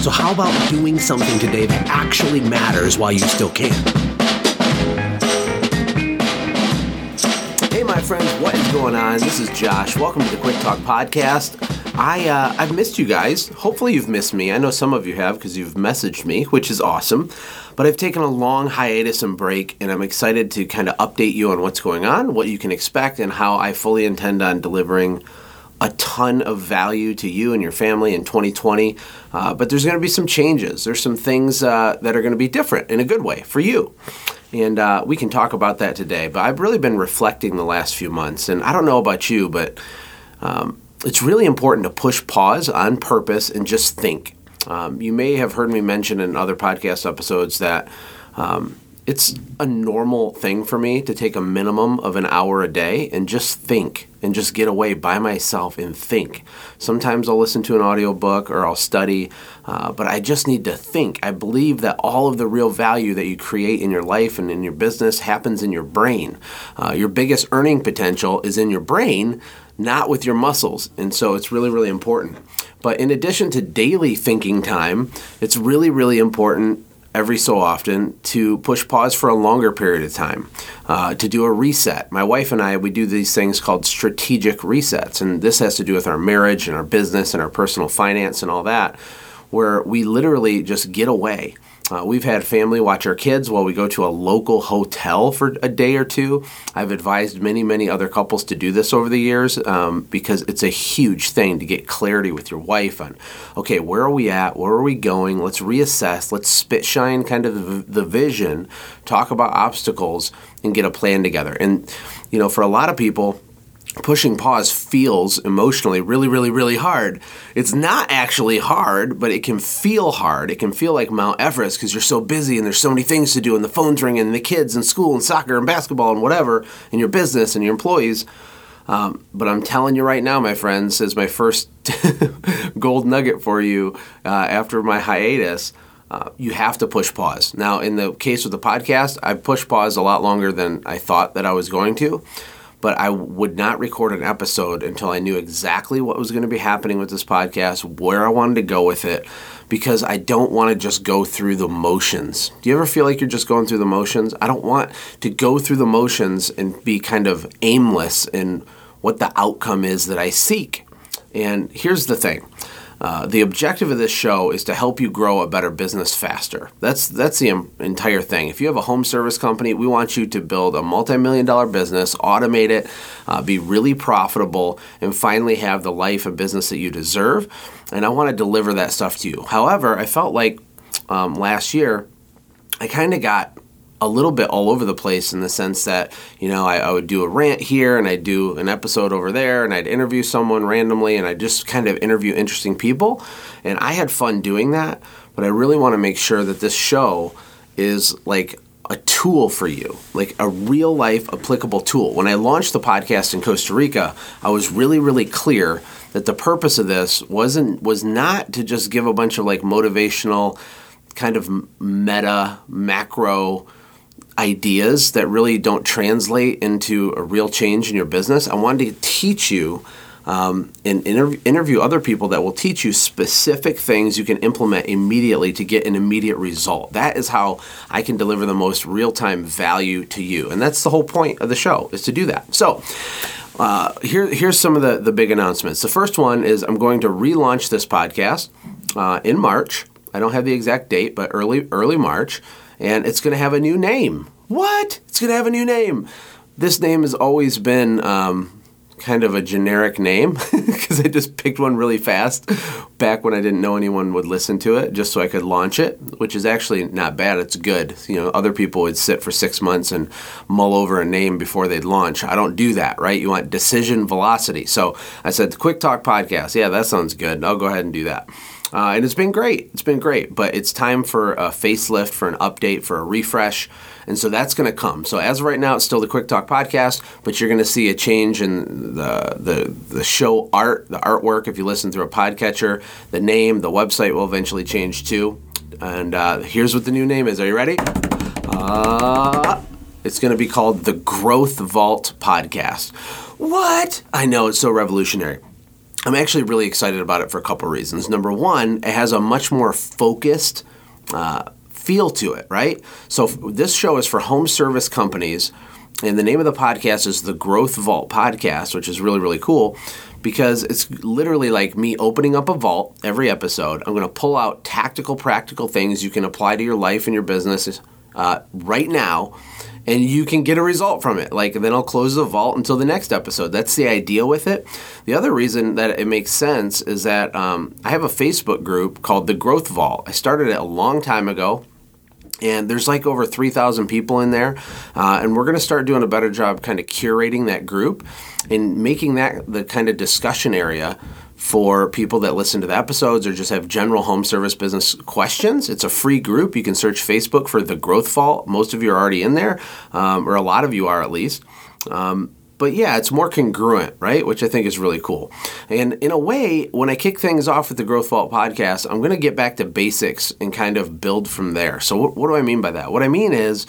So, how about doing something today that actually matters while you still can? Hey, my friends, what is going on? This is Josh. Welcome to the Quick Talk Podcast. I uh, I've missed you guys. Hopefully, you've missed me. I know some of you have because you've messaged me, which is awesome. But I've taken a long hiatus and break, and I'm excited to kind of update you on what's going on, what you can expect, and how I fully intend on delivering a ton of value to you and your family in 2020. Uh, but there's going to be some changes. There's some things uh, that are going to be different in a good way for you. And uh, we can talk about that today. But I've really been reflecting the last few months. And I don't know about you, but um, it's really important to push pause on purpose and just think. Um, you may have heard me mention in other podcast episodes that um, it's a normal thing for me to take a minimum of an hour a day and just think and just get away by myself and think. Sometimes I'll listen to an audiobook or I'll study, uh, but I just need to think. I believe that all of the real value that you create in your life and in your business happens in your brain. Uh, your biggest earning potential is in your brain, not with your muscles. And so it's really, really important. But in addition to daily thinking time, it's really, really important every so often to push pause for a longer period of time, uh, to do a reset. My wife and I, we do these things called strategic resets, and this has to do with our marriage and our business and our personal finance and all that, where we literally just get away uh, we've had family watch our kids while we go to a local hotel for a day or two. I've advised many, many other couples to do this over the years um, because it's a huge thing to get clarity with your wife on, okay, where are we at? Where are we going? Let's reassess. Let's spit shine kind of the vision, talk about obstacles, and get a plan together. And, you know, for a lot of people, pushing pause feels emotionally really, really, really hard. It's not actually hard, but it can feel hard. It can feel like Mount Everest because you're so busy and there's so many things to do, and the phone's ringing, and the kids, and school, and soccer, and basketball, and whatever, and your business, and your employees. Um, but I'm telling you right now, my friends, as my first gold nugget for you uh, after my hiatus. Uh, you have to push pause. Now, in the case of the podcast, I pushed pause a lot longer than I thought that I was going to but I would not record an episode until I knew exactly what was going to be happening with this podcast, where I wanted to go with it, because I don't want to just go through the motions. Do you ever feel like you're just going through the motions? I don't want to go through the motions and be kind of aimless in what the outcome is that I seek. And here's the thing uh, the objective of this show is to help you grow a better business faster. That's that's the entire thing. If you have a home service company, we want you to build a multi-million dollar business, automate it, uh, be really profitable, and finally have the life and business that you deserve. And I want to deliver that stuff to you. However, I felt like um, last year I kind of got a little bit all over the place in the sense that you know I, I, would do a rant here and I'd do an episode over there and I'd interview someone randomly and I just kind of interview interesting people. And I had fun doing that but I really want to make sure that this show is like a tool for you like a real life applicable tool. When I launched the podcast in Costa Rica I was really really clear that the purpose of this wasn't was not to just give a bunch of like motivational kind of meta macro ideas that really don't translate into a real change in your business. I wanted to teach you um, and inter- interview other people that will teach you specific things you can implement immediately to get an immediate result. That is how I can deliver the most real time value to you. And that's the whole point of the show is to do that. So, uh, here, here's some of the, the big announcements. The first one is I'm going to relaunch this podcast uh, in March. I don't have the exact date, but early early March and it's going to have a new name. What? It's going to have a new name. This name has always been um, kind of a generic name because I just picked one really fast back when I didn't know anyone would listen to it, just so I could launch it, which is actually not bad. It's good. You know, other people would sit for six months and mull over a name before they'd launch. I don't do that, right? You want decision velocity. So I said, Quick Talk Podcast. Yeah, that sounds good. I'll go ahead and do that. Uh, and it's been great. It's been great, but it's time for a facelift, for an update, for a refresh. And so that's going to come. So as of right now, it's still the Quick Talk podcast, but you're going to see a change in the, the, the show art, the artwork. If you listen through a podcatcher, the name, the website will eventually change too. And uh, here's what the new name is. Are you ready? Uh, it's going to be called the Growth Vault Podcast. What? I know it's so revolutionary. I'm actually really excited about it for a couple reasons. Number one, it has a much more focused uh, feel to it, right? So this show is for home service companies, and the name of the podcast is the Growth Vault Podcast, which is really really cool because it's literally like me opening up a vault every episode. I'm going to pull out tactical, practical things you can apply to your life and your business uh, right now and you can get a result from it. Like then I'll close the vault until the next episode. That's the idea with it. The other reason that it makes sense is that um, I have a Facebook group called the Growth Vault. I started it a long time ago. And there's like over 3,000 people in there. Uh, and we're going to start doing a better job kind of curating that group and making that the kind of discussion area for people that listen to the episodes or just have general home service business questions. It's a free group. You can search Facebook for the Growth Vault. Most of you are already in there, um, or a lot of you are at least. Um, but yeah, it's more congruent, right? Which I think is really cool. And in a way, when I kick things off with the Growth Vault podcast, I'm going to get back to basics and kind of build from there. So what, what do I mean by that? What I mean is,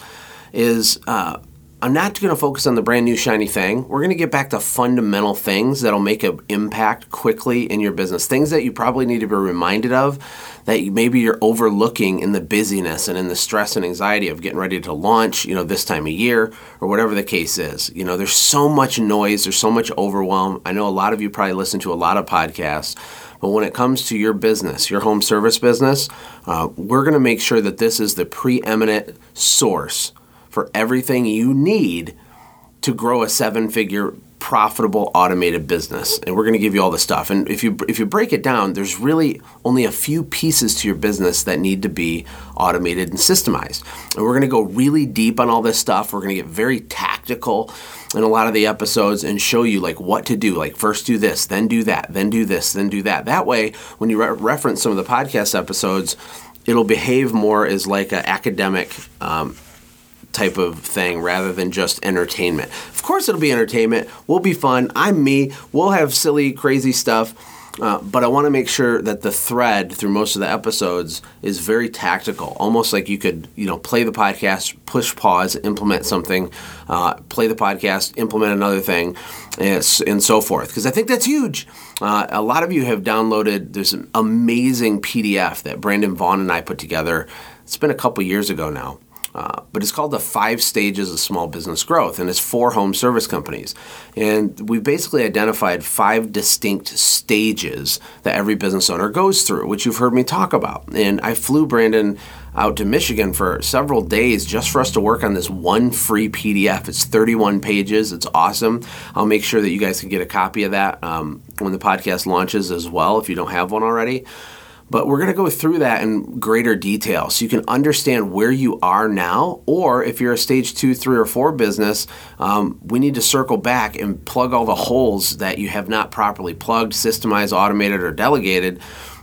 is uh, I'm not going to focus on the brand new shiny thing. We're going to get back to fundamental things that'll make an impact quickly in your business. Things that you probably need to be reminded of that maybe you're overlooking in the busyness and in the stress and anxiety of getting ready to launch, you know, this time of year or whatever the case is. You know, there's so much noise, there's so much overwhelm. I know a lot of you probably listen to a lot of podcasts. But when it comes to your business, your home service business, uh, we're going to make sure that this is the preeminent source for everything you need to grow a seven figure profitable automated business. And we're going to give you all the stuff. And if you if you break it down there's really only a few pieces to your business that need to be automated and systemized. And we're going to go really deep on all this stuff. We're going to get very tactical in a lot of the episodes and show you like what to do. Like first do this then do that then do this then do that. That way when you re- reference some of the podcast episodes it'll behave more as like an academic um, type of thing rather than just entertainment. Of course, it'll be entertainment. We'll be fun. I'm me. We'll have silly, crazy stuff. Uh, but I want to make sure that the thread through most of the episodes is very tactical, almost like you could, you know, play the podcast, push pause, implement something, uh, play the podcast, implement another thing, and, and so forth. Because I think that's huge. Uh, a lot of you have downloaded this amazing PDF that Brandon Vaughn and I put together. It's been a couple years ago now. Uh, but it's called the five stages of small business growth, and it's for home service companies. And we've basically identified five distinct stages that every business owner goes through, which you've heard me talk about. And I flew Brandon out to Michigan for several days just for us to work on this one free PDF. It's 31 pages. It's awesome. I'll make sure that you guys can get a copy of that um, when the podcast launches as well if you don't have one already. But we're going to go through that in greater detail so you can understand where you are now. Or if you're a stage two, three, or four business, um, we need to circle back and plug all the holes that you have not properly plugged, systemized, automated, or delegated.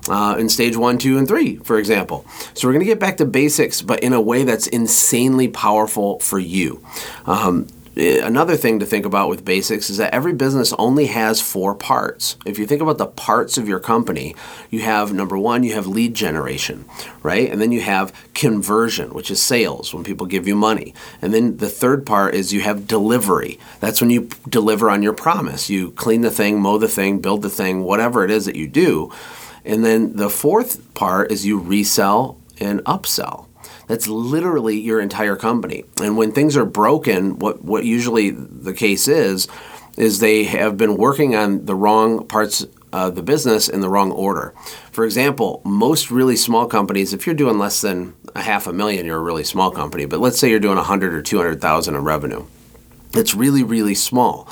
Uh, in stage one, two, and three, for example. So we're going to get back to basics, but in a way that's insanely powerful for you. Um, Eh, another thing to think about with basics is that every business only has four parts. If you think about the parts of your company, you have number one, you have lead generation, right? And then you have conversion, which is sales, when people give you money. And then the third part is you have delivery. That's when you deliver on your promise. You clean the thing, mow the thing, build the thing, whatever it is that you do. And then the fourth part is you resell and upsell. That's literally your entire company. And when things are broken, what, what usually the case is, is they have been working on the wrong parts of the business in the wrong order. For example, most really small companies, if you're doing less than a half a million, you're a really small company. But let's say you're doing 100 or 200,000 in revenue. It's really, really small.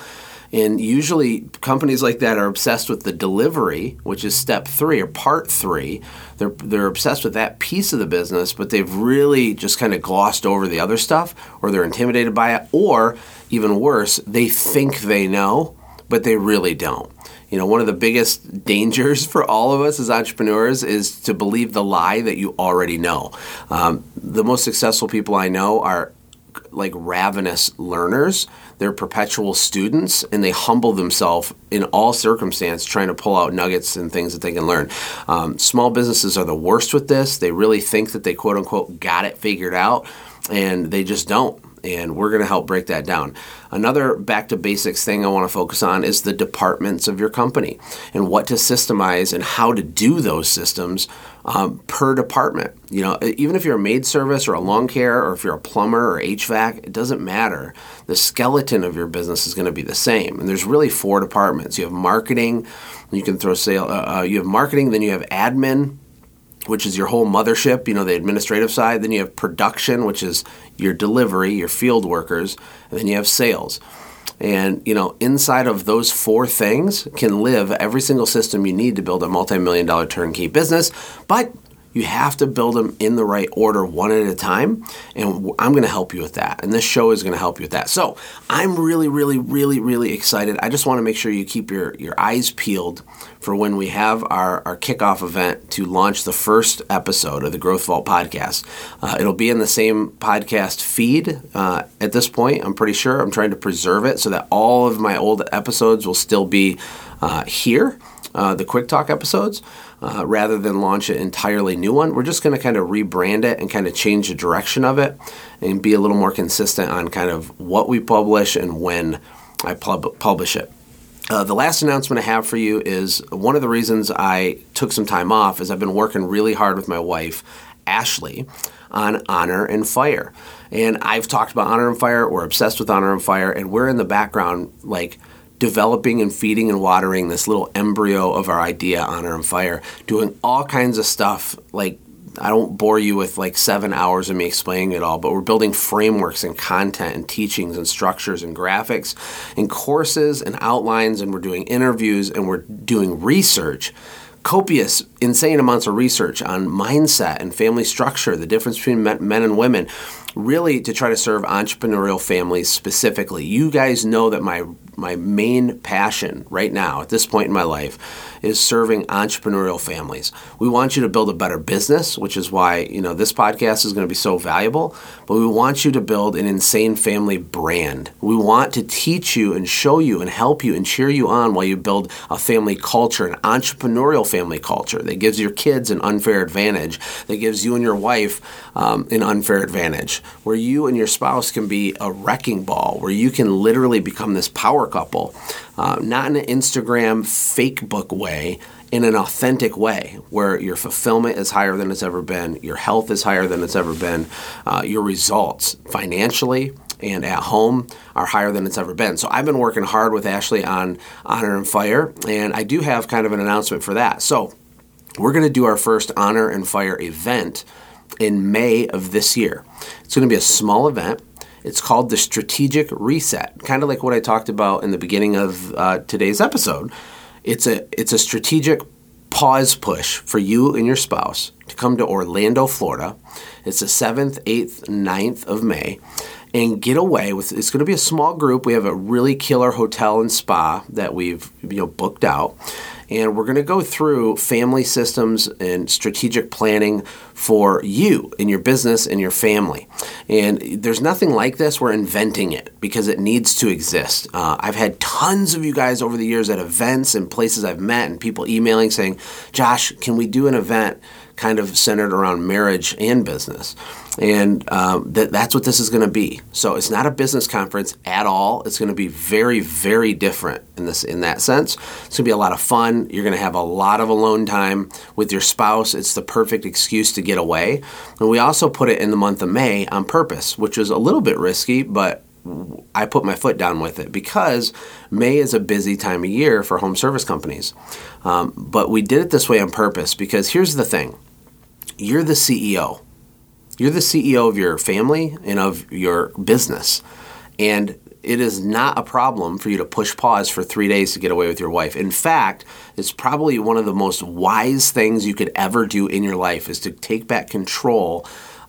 And usually, companies like that are obsessed with the delivery, which is step three or part three. They're, they're obsessed with that piece of the business, but they've really just kind of glossed over the other stuff, or they're intimidated by it, or even worse, they think they know, but they really don't. You know, one of the biggest dangers for all of us as entrepreneurs is to believe the lie that you already know. Um, the most successful people I know are like ravenous learners. They're perpetual students and they humble themselves in all circumstance trying to pull out nuggets and things that they can learn. Um, small businesses are the worst with this. They really think that they quote unquote got it figured out and they just don't and we're going to help break that down. Another back to basics thing I want to focus on is the departments of your company and what to systemize and how to do those systems um, per department. You know, even if you're a maid service or a lawn care or if you're a plumber or HVAC, it doesn't matter. The skeleton of your business is going to be the same. And there's really four departments. You have marketing. You can throw sale. Uh, uh you have marketing. Then you have admin which is your whole mothership, you know, the administrative side. Then you have production, which is your delivery, your field workers, and then you have sales. And you know, inside of those four things can live every single system you need to build a multi-million dollar turnkey business. But you have to build them in the right order, one at a time. And I'm going to help you with that. And this show is going to help you with that. So I'm really, really, really, really excited. I just want to make sure you keep your, your eyes peeled for when we have our, our kickoff event to launch the first episode of the Growth Vault podcast. Uh, it'll be in the same podcast feed uh, at this point, I'm pretty sure. I'm trying to preserve it so that all of my old episodes will still be uh, here, uh, the Quick Talk episodes uh, rather than launch an entirely new one. We're just going to kind of rebrand it and kind of change the direction of it and be a little more consistent on kind of what we publish and when I pub- publish it. Uh, the last announcement I have for you is one of the reasons I took some time off is I've been working really hard with my wife, Ashlee, on Honor and Fire. And I've talked about Honor and Fire. We're obsessed with Honor and Fire, and we're in the background, like developing and feeding and watering this little embryo of our idea, Honor and Fire, doing all kinds of stuff. Like, I don't bore you with like seven hours of me explaining it all, but we're building frameworks and content and teachings and structures and graphics and courses and outlines, and we're doing interviews and we're doing research copious, insane amounts of research on mindset and family structure, the difference between men and women, really to try to serve entrepreneurial families specifically. You guys know that my my main passion right now at this point in my life is serving entrepreneurial families. We want you to build a better business, which is why, you know, this podcast is going to be so valuable, but we want you to build an insane family brand. We want to teach you and show you and help you and cheer you on while you build a family culture, an entrepreneurial family culture that gives your kids an unfair advantage, that gives you and your wife um, an unfair advantage, where you and your spouse can be a wrecking ball, where you can literally become this power couple uh, not in an Instagram fake book way, in an authentic way where your fulfillment is higher than it's ever been, your health is higher than it's ever been, uh, your results financially and at home are higher than it's ever been. So I've been working hard with Ashlee on Honor and Fire, and I do have kind of an announcement for that. So we're going to do our first Honor and Fire event in May of this year. It's going to be a small event. It's called the Strategic Reset, kind of like what I talked about in the beginning of uh, today's episode. It's a it's a strategic pause push for you and your spouse to come to Orlando, Florida. It's the 7th, 8th, 9th of May and get away with it's going to be a small group. We have a really killer hotel and spa that we've you know booked out and we're going to go through family systems and strategic planning for you and your business and your family. And there's nothing like this. We're inventing it because it needs to exist. Uh, I've had tons of you guys over the years at events and places I've met and people emailing saying, Josh, can we do an event kind of centered around marriage and business? and um, that that's what this is going to be. So it's not a business conference at all. It's going to be very, very different in this in that sense. It's going to be a lot of fun. You're going to have a lot of alone time with your spouse. It's the perfect excuse to get away. And we also put it in the month of May on purpose, which was a little bit risky, but I put my foot down with it because May is a busy time of year for home service companies. Um, but we did it this way on purpose because here's the thing you're the CEO you're the CEO of your family and of your business. And it is not a problem for you to push pause for three days to get away with your wife. In fact, it's probably one of the most wise things you could ever do in your life is to take back control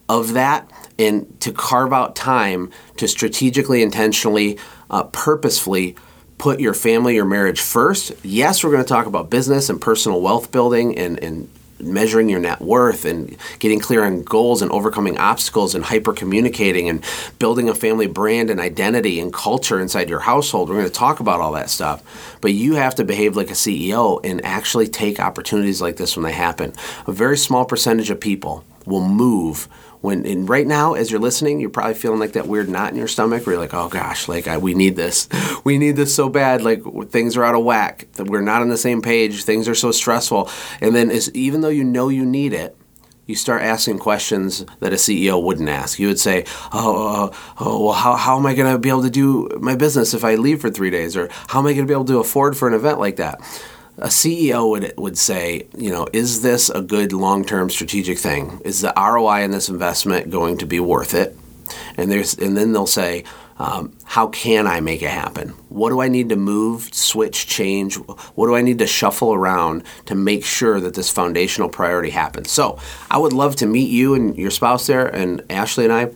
of that and to carve out time to strategically, intentionally, uh, purposefully put your family, your marriage first. Yes, we're going to talk about business and personal wealth building and, and measuring your net worth and getting clear on goals and overcoming obstacles and hyper communicating and building a family brand and identity and culture inside your household. We're going to talk about all that stuff. But you have to behave like a CEO and actually take opportunities like this when they happen. A very small percentage of people will move when right now as you're listening you're probably feeling like that weird knot in your stomach where you're like oh gosh like I, we need this. We need this so bad. Like things are out of whack. We're not on the same page. Things are so stressful. And then is even though you know you need it you start asking questions that a CEO wouldn't ask. You would say, "Oh, oh, oh, oh well, how, how am I going to be able to do my business if I leave for three days, or how am I going to be able to afford for an event like that?" A CEO would would say, you know, is this a good long term strategic thing? Is the ROI in this investment going to be worth it? And there's and then they'll say, um, how can I make it happen? What do I need to move, switch, change? What do I need to shuffle around to make sure that this foundational priority happens? So I would love to meet you and your spouse there, and Ashlee and I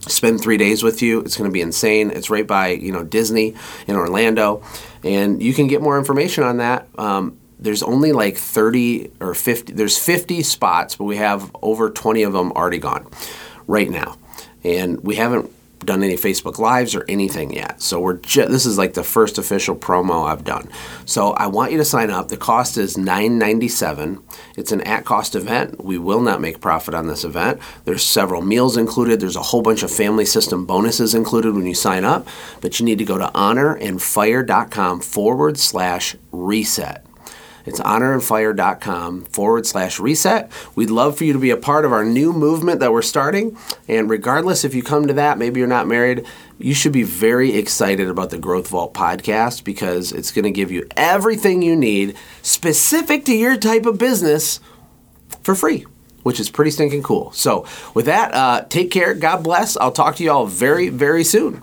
spend three days with you. It's going to be insane. It's right by you know Disney in Orlando, and you can get more information on that. Um, there's only like 30 or 50. There's 50 spots, but we have over 20 of them already gone right now, and we haven't done any Facebook Lives or anything yet. So we're ju- this is like the first official promo I've done. So I want you to sign up. The cost is $9.97. It's an at-cost event. We will not make profit on this event. There's several meals included. There's a whole bunch of family system bonuses included when you sign up. But you need to go to honorandfire.com forward slash reset. It's honorandfire.com forward slash reset. We'd love for you to be a part of our new movement that we're starting. And regardless if you come to that, maybe you're not married, you should be very excited about the Growth Vault podcast because it's going to give you everything you need specific to your type of business for free. Which is pretty stinking cool. So, with that, uh, take care. God bless. I'll talk to you all very, very soon.